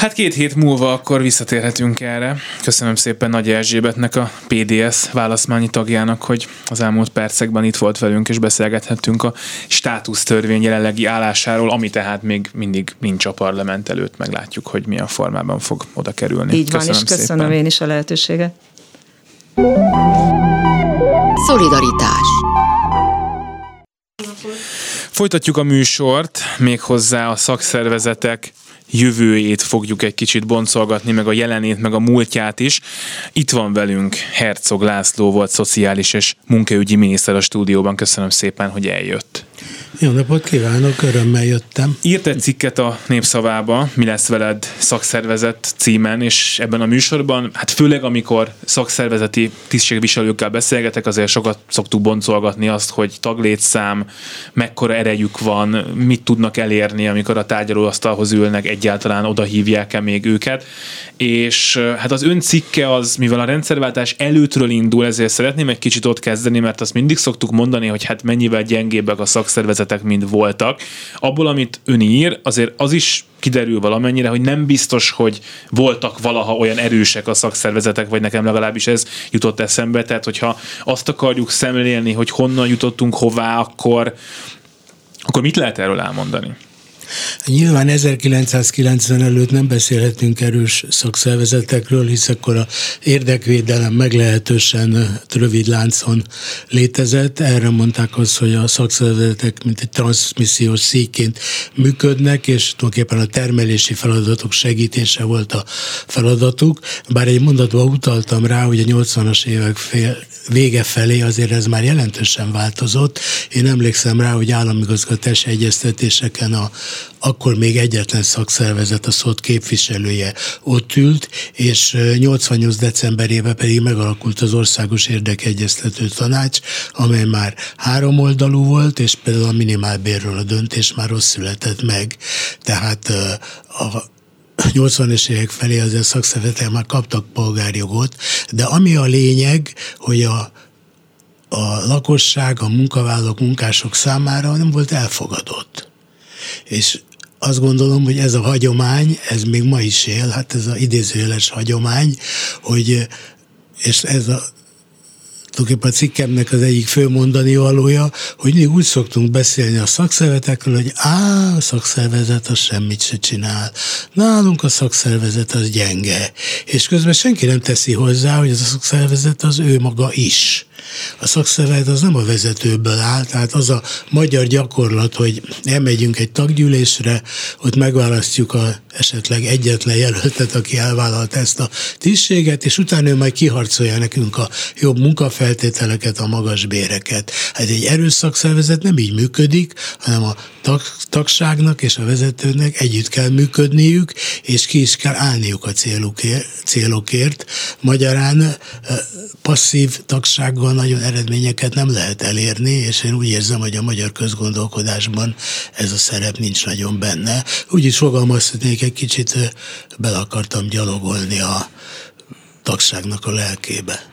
Hát két hét múlva akkor visszatérhetünk erre. Köszönöm szépen Nagy Erzsébetnek, a PDS válaszmányi tagjának, hogy az elmúlt percekben itt volt velünk, és beszélgethettünk a státusztörvény jelenlegi állásáról, ami tehát még mindig nincs a parlament előtt, meglátjuk, hogy milyen formában fog oda kerülni. Így van, köszönöm és köszönöm szépen. én is a lehetőséget. Szolidaritás Folytatjuk a műsort, méghozzá a szakszervezetek jövőjét fogjuk egy kicsit boncolgatni, meg a jelenét, meg a múltját is. Itt van velünk Herzog László volt szociális és munkaügyi miniszter a stúdióban. Köszönöm szépen, hogy eljött. Jó napot kívánok, örömmel jöttem. Írt egy cikket a Népszavába, Mi lesz veled szakszervezet címen, és ebben a műsorban, hát főleg amikor szakszervezeti tisztségviselőkkel beszélgetek, azért sokat szoktuk boncolgatni azt, hogy taglétszám, mekkora erejük van, mit tudnak elérni, amikor a tárgyalóasztalhoz ülnek, egyáltalán oda hívják-e még őket. És hát az ön cikke az, mivel a rendszerváltás előttről indul, ezért szeretném egy kicsit ott kezdeni, mert azt mindig szoktuk mondani, hogy hát mennyivel gyengébbek a szakszervezet helyzetek mind voltak. Abból, amit ön ír, azért az is kiderül valamennyire, hogy nem biztos, hogy voltak valaha olyan erősek a szakszervezetek, vagy nekem legalábbis ez jutott eszembe. Tehát, hogyha azt akarjuk szemlélni, hogy honnan jutottunk hová, akkor, akkor mit lehet erről elmondani? Nyilván 1990 előtt nem beszélhetünk erős szakszervezetekről, hisz akkor a érdekvédelem meglehetősen rövid láncon létezett. Erre mondták azt, hogy a szakszervezetek mint egy transmissziós szíként működnek, és tulajdonképpen a termelési feladatok segítése volt a feladatuk. Bár egy mondatban utaltam rá, hogy a 80-as évek fél, vége felé azért ez már jelentősen változott. Én emlékszem rá, hogy államigazgatási egyeztetéseken a akkor még egyetlen szakszervezet, a szót képviselője ott ült, és 88 decemberében pedig megalakult az Országos Érdekegyeztető Tanács, amely már három oldalú volt, és például a minimálbérről a döntés már rossz született meg. Tehát a 80-es évek felé azért szakszervezetek már kaptak polgárjogot, de ami a lényeg, hogy a a lakosság, a munkavállalók, munkások számára nem volt elfogadott. És azt gondolom, hogy ez a hagyomány, ez még ma is él, hát ez az idézőjeles hagyomány, hogy és ez a tulajdonképpen a cikkemnek az egyik fő mondani valója, hogy mi úgy szoktunk beszélni a szakszervezetekről, hogy á, a szakszervezet az semmit se csinál. Nálunk a szakszervezet az gyenge. És közben senki nem teszi hozzá, hogy az a szakszervezet az ő maga is. A szakszervezet az nem a vezetőből áll, tehát az a magyar gyakorlat, hogy elmegyünk egy taggyűlésre, ott megválasztjuk a esetleg egyetlen jelöltet, aki elvállalt ezt a tisztséget, és utána ő majd kiharcolja nekünk a jobb munkafeltételeket, a magas béreket. Hát egy erős szakszervezet nem így működik, hanem a tag, tagságnak és a vezetőnek együtt kell működniük, és ki is kell állniuk a célukért. Magyarán passzív tagsággal nagyon eredményeket nem lehet elérni, és én úgy érzem, hogy a magyar közgondolkodásban ez a szerep nincs nagyon benne. Úgy is fogalmazhatnék, egy kicsit bele akartam gyalogolni a tagságnak a lelkébe.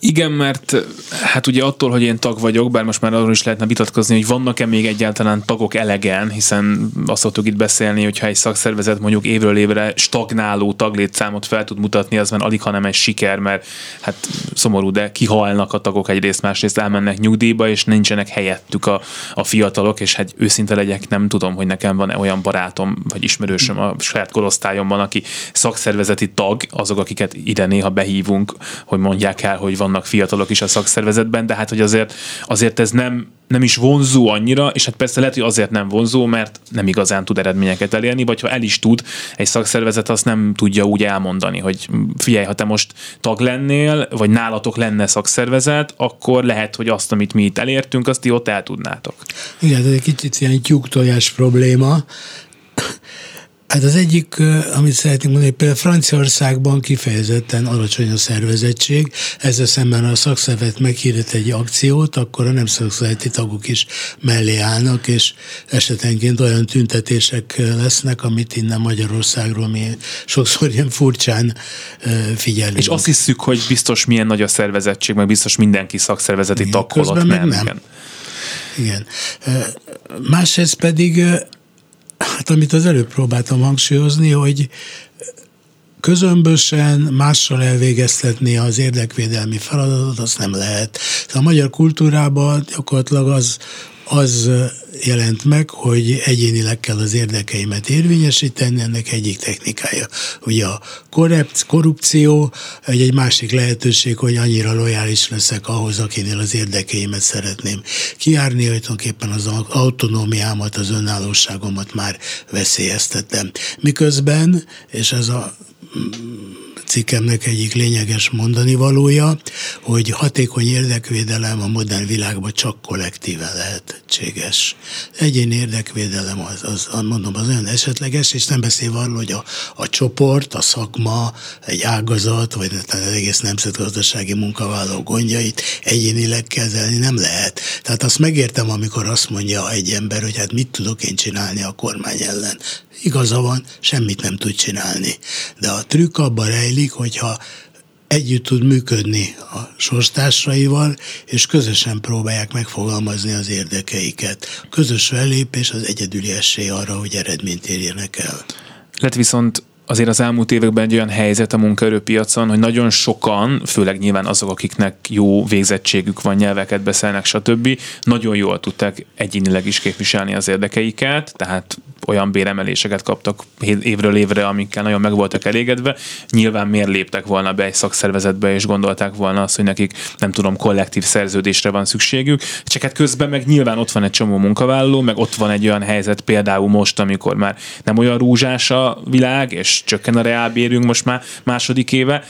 Igen, mert hát ugye attól, hogy én tag vagyok, bár most már arról is lehetne vitatkozni, hogy vannak-e még egyáltalán tagok elegen, hiszen azt szoktuk itt beszélni, hogyha egy szakszervezet mondjuk évről évre stagnáló taglétszámot fel tud mutatni, az már alig, hanem egy siker, mert hát szomorú, de kihalnak a tagok egyrészt, másrészt elmennek nyugdíjba, és nincsenek helyettük a, a fiatalok, és hát őszinte legyek, nem tudom, hogy nekem van olyan barátom, vagy ismerősöm a saját korosztályomban, aki szakszervezeti tag, azok, akiket ide néha behívunk, hogy mondják el, hogy vannak vannak fiatalok is a szakszervezetben, de hát hogy azért, azért ez nem, nem is vonzó annyira, és hát persze lehet, hogy azért nem vonzó, mert nem igazán tud eredményeket elérni, vagy ha el is tud, egy szakszervezet azt nem tudja úgy elmondani, hogy figyelj, ha te most tag lennél, vagy nálatok lenne szakszervezet, akkor lehet, hogy azt, amit mi itt elértünk, azt ti ott el tudnátok. Igen, ez egy kicsit ilyen tyúktojás probléma, Hát az egyik, amit szeretnénk mondani, például Franciaországban kifejezetten alacsony a szervezettség, ezzel szemben a szakszervezet meghirdet egy akciót, akkor a nem szakszervezeti tagok is mellé állnak, és esetenként olyan tüntetések lesznek, amit innen Magyarországról mi sokszor ilyen furcsán figyelünk. És azt hiszük, hogy biztos milyen nagy a szervezettség, meg biztos mindenki szakszervezeti tag ott nem. nem. Igen. Másrészt pedig Hát amit az előbb próbáltam hangsúlyozni, hogy közömbösen mással elvégeztetni az érdekvédelmi feladatot, azt nem lehet. A magyar kultúrában gyakorlatilag az, az jelent meg, hogy egyénileg kell az érdekeimet érvényesíteni, ennek egyik technikája. Ugye a korrupció, egy, egy másik lehetőség, hogy annyira lojális leszek ahhoz, akinél az érdekeimet szeretném kiárni, hogy tulajdonképpen az autonómiámat, az önállóságomat már veszélyeztetem. Miközben, és ez a cikkemnek egyik lényeges mondani valója, hogy hatékony érdekvédelem a modern világban csak kollektíve lehetséges. Egyéni érdekvédelem az, az, mondom, az olyan esetleges, és nem beszél arról, hogy a, a csoport, a szakma, egy ágazat, vagy az egész nemzetgazdasági munkavállaló gondjait egyénileg kezelni nem lehet. Tehát azt megértem, amikor azt mondja egy ember, hogy hát mit tudok én csinálni a kormány ellen igaza van, semmit nem tud csinálni. De a trükk abban rejlik, hogyha együtt tud működni a sorstársaival, és közösen próbálják megfogalmazni az érdekeiket. Közös fellépés az egyedüli esély arra, hogy eredményt érjenek el. Lett viszont azért az elmúlt években egy olyan helyzet a munkaerőpiacon, hogy nagyon sokan, főleg nyilván azok, akiknek jó végzettségük van, nyelveket beszélnek, stb., nagyon jól tudták egyénileg is képviselni az érdekeiket, tehát olyan béremeléseket kaptak évről évre, amikkel nagyon meg voltak elégedve. Nyilván miért léptek volna be egy szakszervezetbe, és gondolták volna azt, hogy nekik nem tudom, kollektív szerződésre van szükségük. Csak hát közben meg nyilván ott van egy csomó munkavállaló, meg ott van egy olyan helyzet például most, amikor már nem olyan rúzsás a világ, és csökken a reálbérünk most már második éve,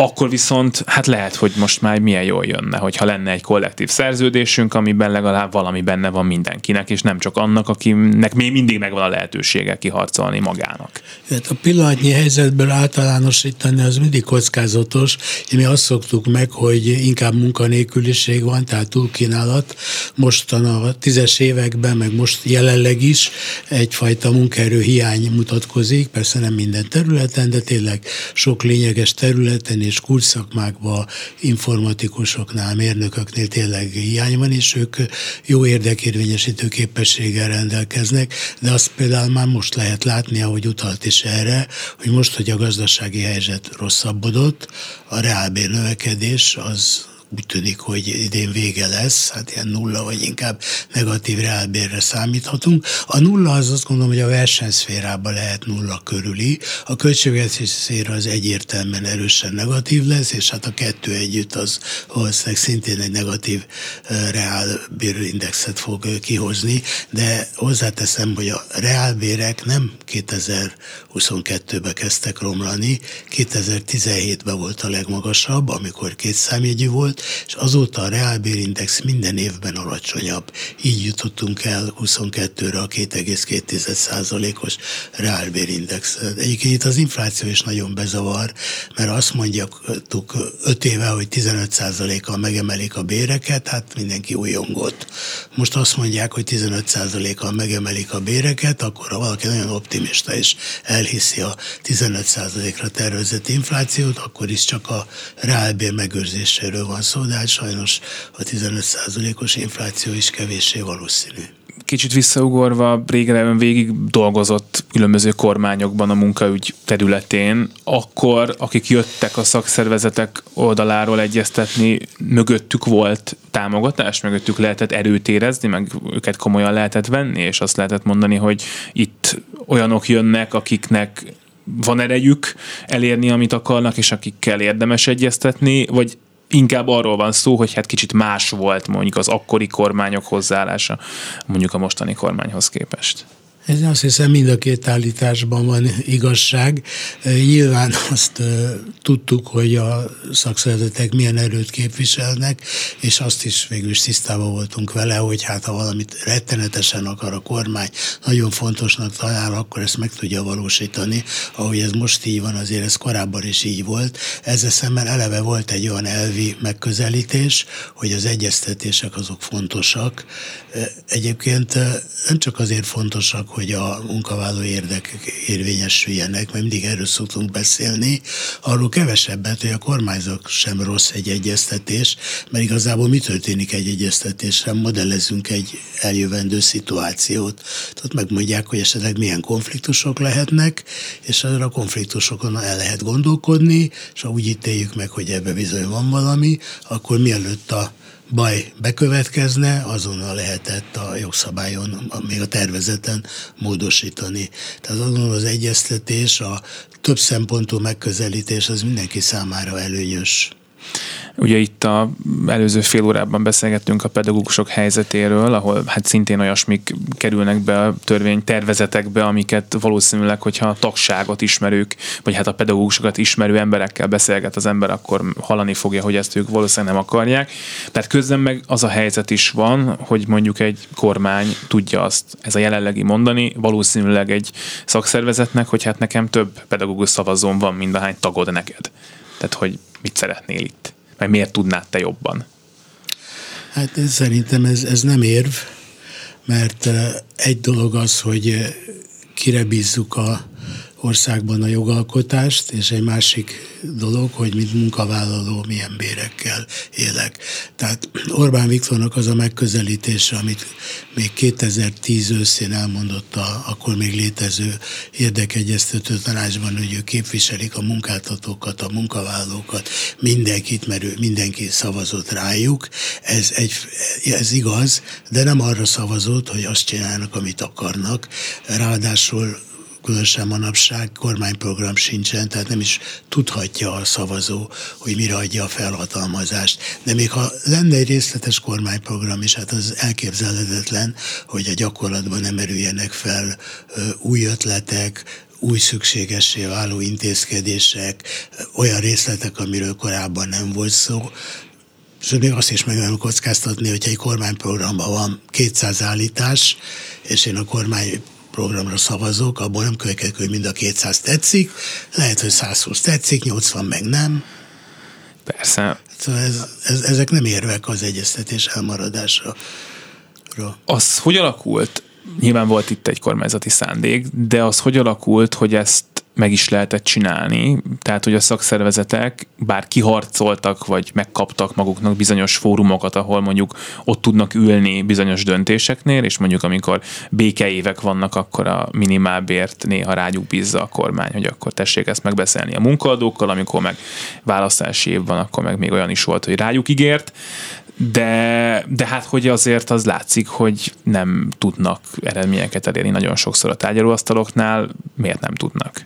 akkor viszont hát lehet, hogy most már milyen jól jönne, hogyha lenne egy kollektív szerződésünk, amiben legalább valami benne van mindenkinek, és nem csak annak, akinek még mindig megvan a lehetősége kiharcolni magának. Hát a pillanatnyi helyzetből általánosítani az mindig kockázatos. Mi azt szoktuk meg, hogy inkább munkanélküliség van, tehát túlkínálat. Mostan a tízes években, meg most jelenleg is egyfajta munkaerő hiány mutatkozik, persze nem minden területen, de tényleg sok lényeges területen és kulcsszakmákban, informatikusoknál, mérnököknél tényleg hiány van, és ők jó érdekérvényesítő képességgel rendelkeznek, de azt például már most lehet látni, ahogy utalt is erre, hogy most, hogy a gazdasági helyzet rosszabbodott, a reálbér növekedés az úgy tűnik, hogy idén vége lesz, hát ilyen nulla vagy inkább negatív reálbérre számíthatunk. A nulla az azt gondolom, hogy a versenyszférában lehet nulla körüli, a költségvetési szféra az egyértelműen erősen negatív lesz, és hát a kettő együtt az valószínűleg szintén egy negatív reálbérindexet fog kihozni, de hozzáteszem, hogy a reálbérek nem 2022-ben kezdtek romlani, 2017-ben volt a legmagasabb, amikor két számjegyű volt, és azóta a reálbérindex minden évben alacsonyabb. Így jutottunk el 22-re a 2,2%-os reálbérindex. Egyébként itt az infláció is nagyon bezavar, mert azt mondjuk 5 éve, hogy 15%-kal megemelik a béreket, hát mindenki újongott. Most azt mondják, hogy 15%-kal megemelik a béreket, akkor ha valaki nagyon optimista és elhiszi a 15%-ra tervezett inflációt, akkor is csak a reálbér megőrzéséről van szó, de hát sajnos a 15%-os infláció is kevéssé valószínű. Kicsit visszaugorva, ön végig dolgozott különböző kormányokban a munkaügy területén, akkor akik jöttek a szakszervezetek oldaláról egyeztetni, mögöttük volt támogatás, mögöttük lehetett erőt érezni, meg őket komolyan lehetett venni, és azt lehetett mondani, hogy itt olyanok jönnek, akiknek van erejük elérni, amit akarnak, és akikkel érdemes egyeztetni, vagy inkább arról van szó, hogy hát kicsit más volt mondjuk az akkori kormányok hozzáállása mondjuk a mostani kormányhoz képest. Ez azt hiszem mind a két állításban van igazság. Nyilván azt tudtuk, hogy a szakszervezetek milyen erőt képviselnek, és azt is végül is tisztában voltunk vele, hogy hát ha valamit rettenetesen akar a kormány, nagyon fontosnak talál, akkor ezt meg tudja valósítani. Ahogy ez most így van, azért ez korábban is így volt. Ezzel szemben eleve volt egy olyan elvi megközelítés, hogy az egyeztetések azok fontosak. Egyébként nem csak azért fontosak, hogy a munkavállaló érdekek érvényesüljenek, mert mindig erről szoktunk beszélni, arról kevesebbet, hogy a kormányzat sem rossz egy egyeztetés, mert igazából mi történik egy egyeztetésre, modellezünk egy eljövendő szituációt. Tehát megmondják, hogy esetleg milyen konfliktusok lehetnek, és arra a konfliktusokon el lehet gondolkodni, és ha úgy ítéljük meg, hogy ebbe bizony van valami, akkor mielőtt a baj bekövetkezne, azonnal lehetett a jogszabályon, még a tervezeten módosítani. Tehát azonnal az egyeztetés, a több szempontú megközelítés az mindenki számára előnyös. Ugye itt a előző fél órában beszélgettünk a pedagógusok helyzetéről, ahol hát szintén olyasmik kerülnek be a törvény tervezetekbe, amiket valószínűleg, hogyha a tagságot ismerők, vagy hát a pedagógusokat ismerő emberekkel beszélget az ember, akkor hallani fogja, hogy ezt ők valószínűleg nem akarják. Tehát közben meg az a helyzet is van, hogy mondjuk egy kormány tudja azt, ez a jelenlegi mondani, valószínűleg egy szakszervezetnek, hogy hát nekem több pedagógus szavazón van, mint ahány tagod neked. Tehát, hogy mit szeretnél itt? Vagy miért tudnád te jobban? Hát ez, szerintem ez, ez nem érv, mert egy dolog az, hogy kire bízzuk a országban a jogalkotást, és egy másik dolog, hogy mint munkavállaló milyen bérekkel élek. Tehát Orbán Viktornak az a megközelítése, amit még 2010 őszén elmondott a akkor még létező érdekegyeztető tanácsban, hogy ők képviselik a munkáltatókat, a munkavállalókat, mindenkit, mert ő, mindenki szavazott rájuk. Ez, egy, ez igaz, de nem arra szavazott, hogy azt csinálnak, amit akarnak. Ráadásul különösen manapság kormányprogram sincsen, tehát nem is tudhatja a szavazó, hogy mire adja a felhatalmazást. De még ha lenne egy részletes kormányprogram is, hát az elképzelhetetlen, hogy a gyakorlatban nem erüljenek fel új ötletek, új szükségessé váló intézkedések, olyan részletek, amiről korábban nem volt szó, és még azt is meg kockáztatni, hogyha egy kormányprogramban van 200 állítás, és én a kormány programra szavazok, abból nem következik, hogy mind a 200 tetszik, lehet, hogy 120 tetszik, 80 meg nem. Persze. Szóval ez, ez, ezek nem érvek az egyeztetés elmaradásra. Az hogy alakult? Nyilván volt itt egy kormányzati szándék, de az hogy alakult, hogy ezt meg is lehetett csinálni, tehát hogy a szakszervezetek bár kiharcoltak, vagy megkaptak maguknak bizonyos fórumokat, ahol mondjuk ott tudnak ülni bizonyos döntéseknél, és mondjuk amikor békeévek vannak, akkor a minimálbért néha rájuk bízza a kormány, hogy akkor tessék ezt megbeszélni a munkaadókkal, amikor meg választási év van, akkor meg még olyan is volt, hogy rájuk ígért, de, de hát hogy azért az látszik, hogy nem tudnak eredményeket elérni nagyon sokszor a tárgyalóasztaloknál, miért nem tudnak?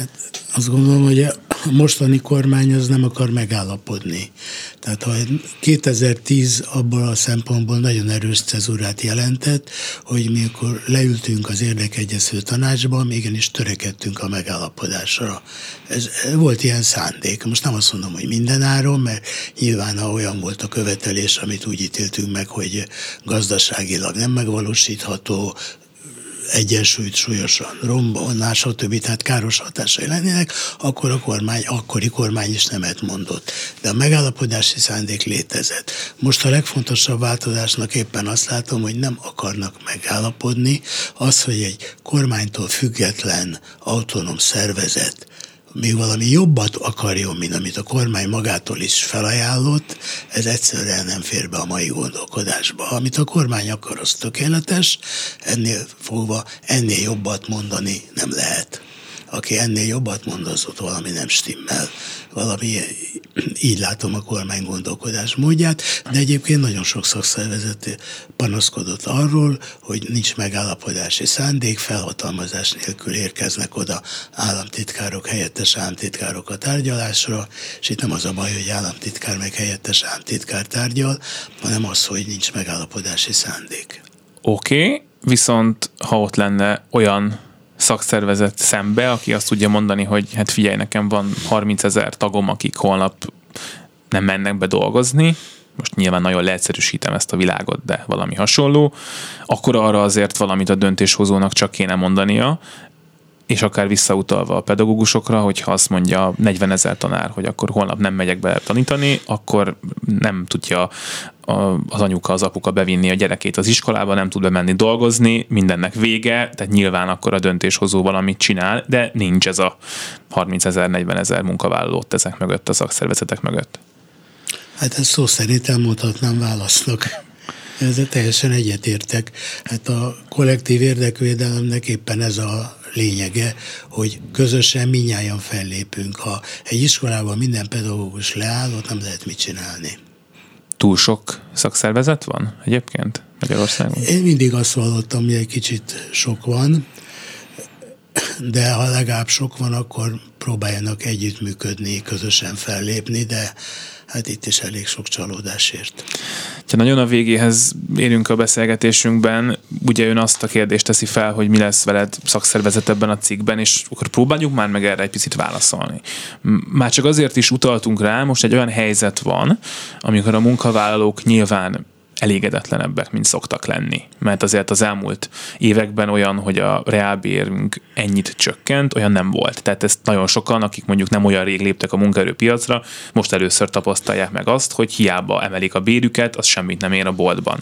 Hát azt gondolom, hogy a mostani kormány az nem akar megállapodni. Tehát ha 2010 abból a szempontból nagyon erős cezurát jelentett, hogy mikor leültünk az érdekegyező tanácsba, igenis törekedtünk a megállapodásra. Ez volt ilyen szándék. Most nem azt mondom, hogy minden áron, mert nyilván ha olyan volt a követelés, amit úgy ítéltünk meg, hogy gazdaságilag nem megvalósítható, egyensúlyt súlyosan rombolná, stb. tehát káros hatásai lennének, akkor a kormány, akkori kormány is nemet mondott. De a megállapodási szándék létezett. Most a legfontosabb változásnak éppen azt látom, hogy nem akarnak megállapodni. Az, hogy egy kormánytól független autonóm szervezet még valami jobbat akarjon, mint amit a kormány magától is felajánlott, ez egyszerűen nem fér be a mai gondolkodásba. Amit a kormány akar, az tökéletes, ennél fogva ennél jobbat mondani nem lehet aki ennél jobbat mond, az ott valami nem stimmel. Valami, így látom a kormány gondolkodás módját, de egyébként nagyon sok szakszervezet panaszkodott arról, hogy nincs megállapodási szándék, felhatalmazás nélkül érkeznek oda államtitkárok, helyettes államtitkárok a tárgyalásra, és itt nem az a baj, hogy államtitkár meg helyettes államtitkár tárgyal, hanem az, hogy nincs megállapodási szándék. Oké, okay, viszont ha ott lenne olyan szakszervezet szembe, aki azt tudja mondani, hogy hát figyelj, nekem van 30 ezer tagom, akik holnap nem mennek be dolgozni, most nyilván nagyon leegyszerűsítem ezt a világot, de valami hasonló, akkor arra azért valamit a döntéshozónak csak kéne mondania, és akár visszautalva a pedagógusokra, hogyha azt mondja 40 ezer tanár, hogy akkor holnap nem megyek be tanítani, akkor nem tudja az anyuka, az apuka bevinni a gyerekét az iskolába, nem tud bemenni dolgozni, mindennek vége, tehát nyilván akkor a döntéshozó valamit csinál, de nincs ez a 30 ezer, 40 ezer munkavállalót ezek mögött, a szakszervezetek mögött. Hát ezt szó szerint elmondhatnám válasznak. Ezzel teljesen egyetértek. Hát a kollektív érdekvédelemnek éppen ez a lényege, hogy közösen minnyáján fellépünk. Ha egy iskolában minden pedagógus leáll, ott nem lehet mit csinálni. Túl sok szakszervezet van egyébként Magyarországon? Én mindig azt vallottam, hogy egy kicsit sok van, de ha legalább sok van, akkor próbáljanak együttműködni, közösen fellépni, de hát itt is elég sok csalódásért. Ha nagyon a végéhez érünk a beszélgetésünkben, ugye ön azt a kérdést teszi fel, hogy mi lesz veled szakszervezet ebben a cikkben, és akkor próbáljuk már meg erre egy picit válaszolni. Már csak azért is utaltunk rá, most egy olyan helyzet van, amikor a munkavállalók nyilván elégedetlenebbek, mint szoktak lenni. Mert azért az elmúlt években olyan, hogy a reálbérünk ennyit csökkent, olyan nem volt. Tehát ezt nagyon sokan, akik mondjuk nem olyan rég léptek a munkaerőpiacra, most először tapasztalják meg azt, hogy hiába emelik a bérüket, az semmit nem ér a boltban.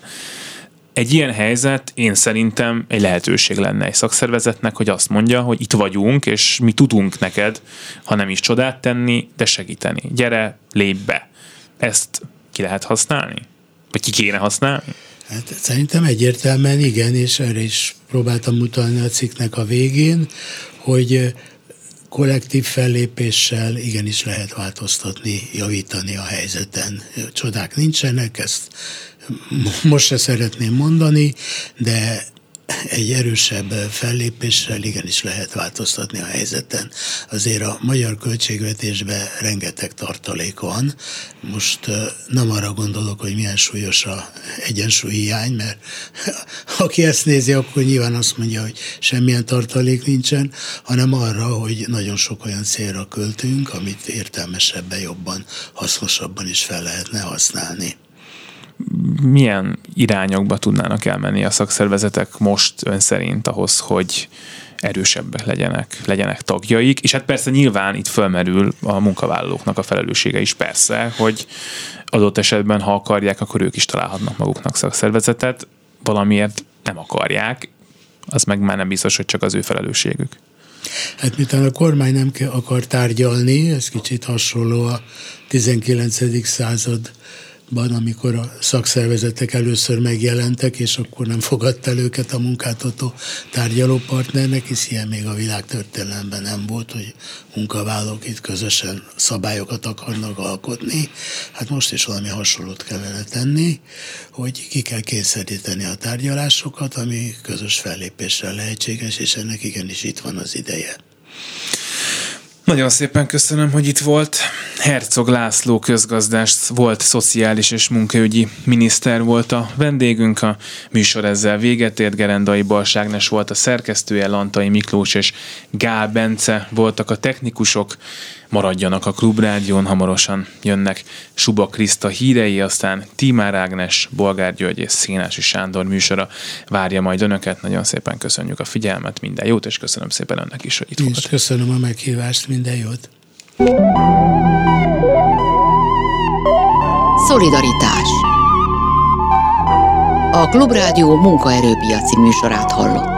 Egy ilyen helyzet én szerintem egy lehetőség lenne egy szakszervezetnek, hogy azt mondja, hogy itt vagyunk, és mi tudunk neked, ha nem is csodát tenni, de segíteni. Gyere, lépj be. Ezt ki lehet használni? Vagy ki kéne használni? Hát szerintem egyértelműen igen, és erre is próbáltam mutatni a cikknek a végén, hogy kollektív fellépéssel igenis lehet változtatni, javítani a helyzeten. Csodák nincsenek, ezt most se szeretném mondani, de egy erősebb fellépéssel igenis lehet változtatni a helyzeten. Azért a magyar költségvetésben rengeteg tartalék van. Most nem arra gondolok, hogy milyen súlyos a hiány, mert aki ezt nézi, akkor nyilván azt mondja, hogy semmilyen tartalék nincsen, hanem arra, hogy nagyon sok olyan célra költünk, amit értelmesebben, jobban, hasznosabban is fel lehetne használni milyen irányokba tudnának elmenni a szakszervezetek most ön szerint ahhoz, hogy erősebbek legyenek, legyenek tagjaik, és hát persze nyilván itt fölmerül a munkavállalóknak a felelőssége is persze, hogy adott esetben, ha akarják, akkor ők is találhatnak maguknak szakszervezetet, valamiért nem akarják, az meg már nem biztos, hogy csak az ő felelősségük. Hát miután a kormány nem akar tárgyalni, ez kicsit hasonló a 19. század ban, amikor a szakszervezetek először megjelentek, és akkor nem fogadta el őket a munkáltató tárgyalópartnernek, hisz ilyen még a világtörténelemben nem volt, hogy munkavállalók itt közösen szabályokat akarnak alkotni. Hát most is valami hasonlót kellene tenni, hogy ki kell kényszeríteni a tárgyalásokat, ami közös fellépéssel lehetséges, és ennek igenis itt van az ideje. Nagyon szépen köszönöm, hogy itt volt. Herzog László közgazdás volt szociális és munkaügyi miniszter volt a vendégünk. A műsor ezzel véget ért. Gerendai Balságnes volt a szerkesztője, Lantai Miklós és Gál Bence voltak a technikusok maradjanak a Klubrádión, hamarosan jönnek Suba Kriszta hírei, aztán Tímár Ágnes, Bolgár György és Szénási Sándor műsora várja majd önöket. Nagyon szépen köszönjük a figyelmet, minden jót, és köszönöm szépen önnek is, hogy itt volt. Köszönöm a meghívást, minden jót. Szolidaritás A Klubrádió munkaerőpiaci műsorát hallott.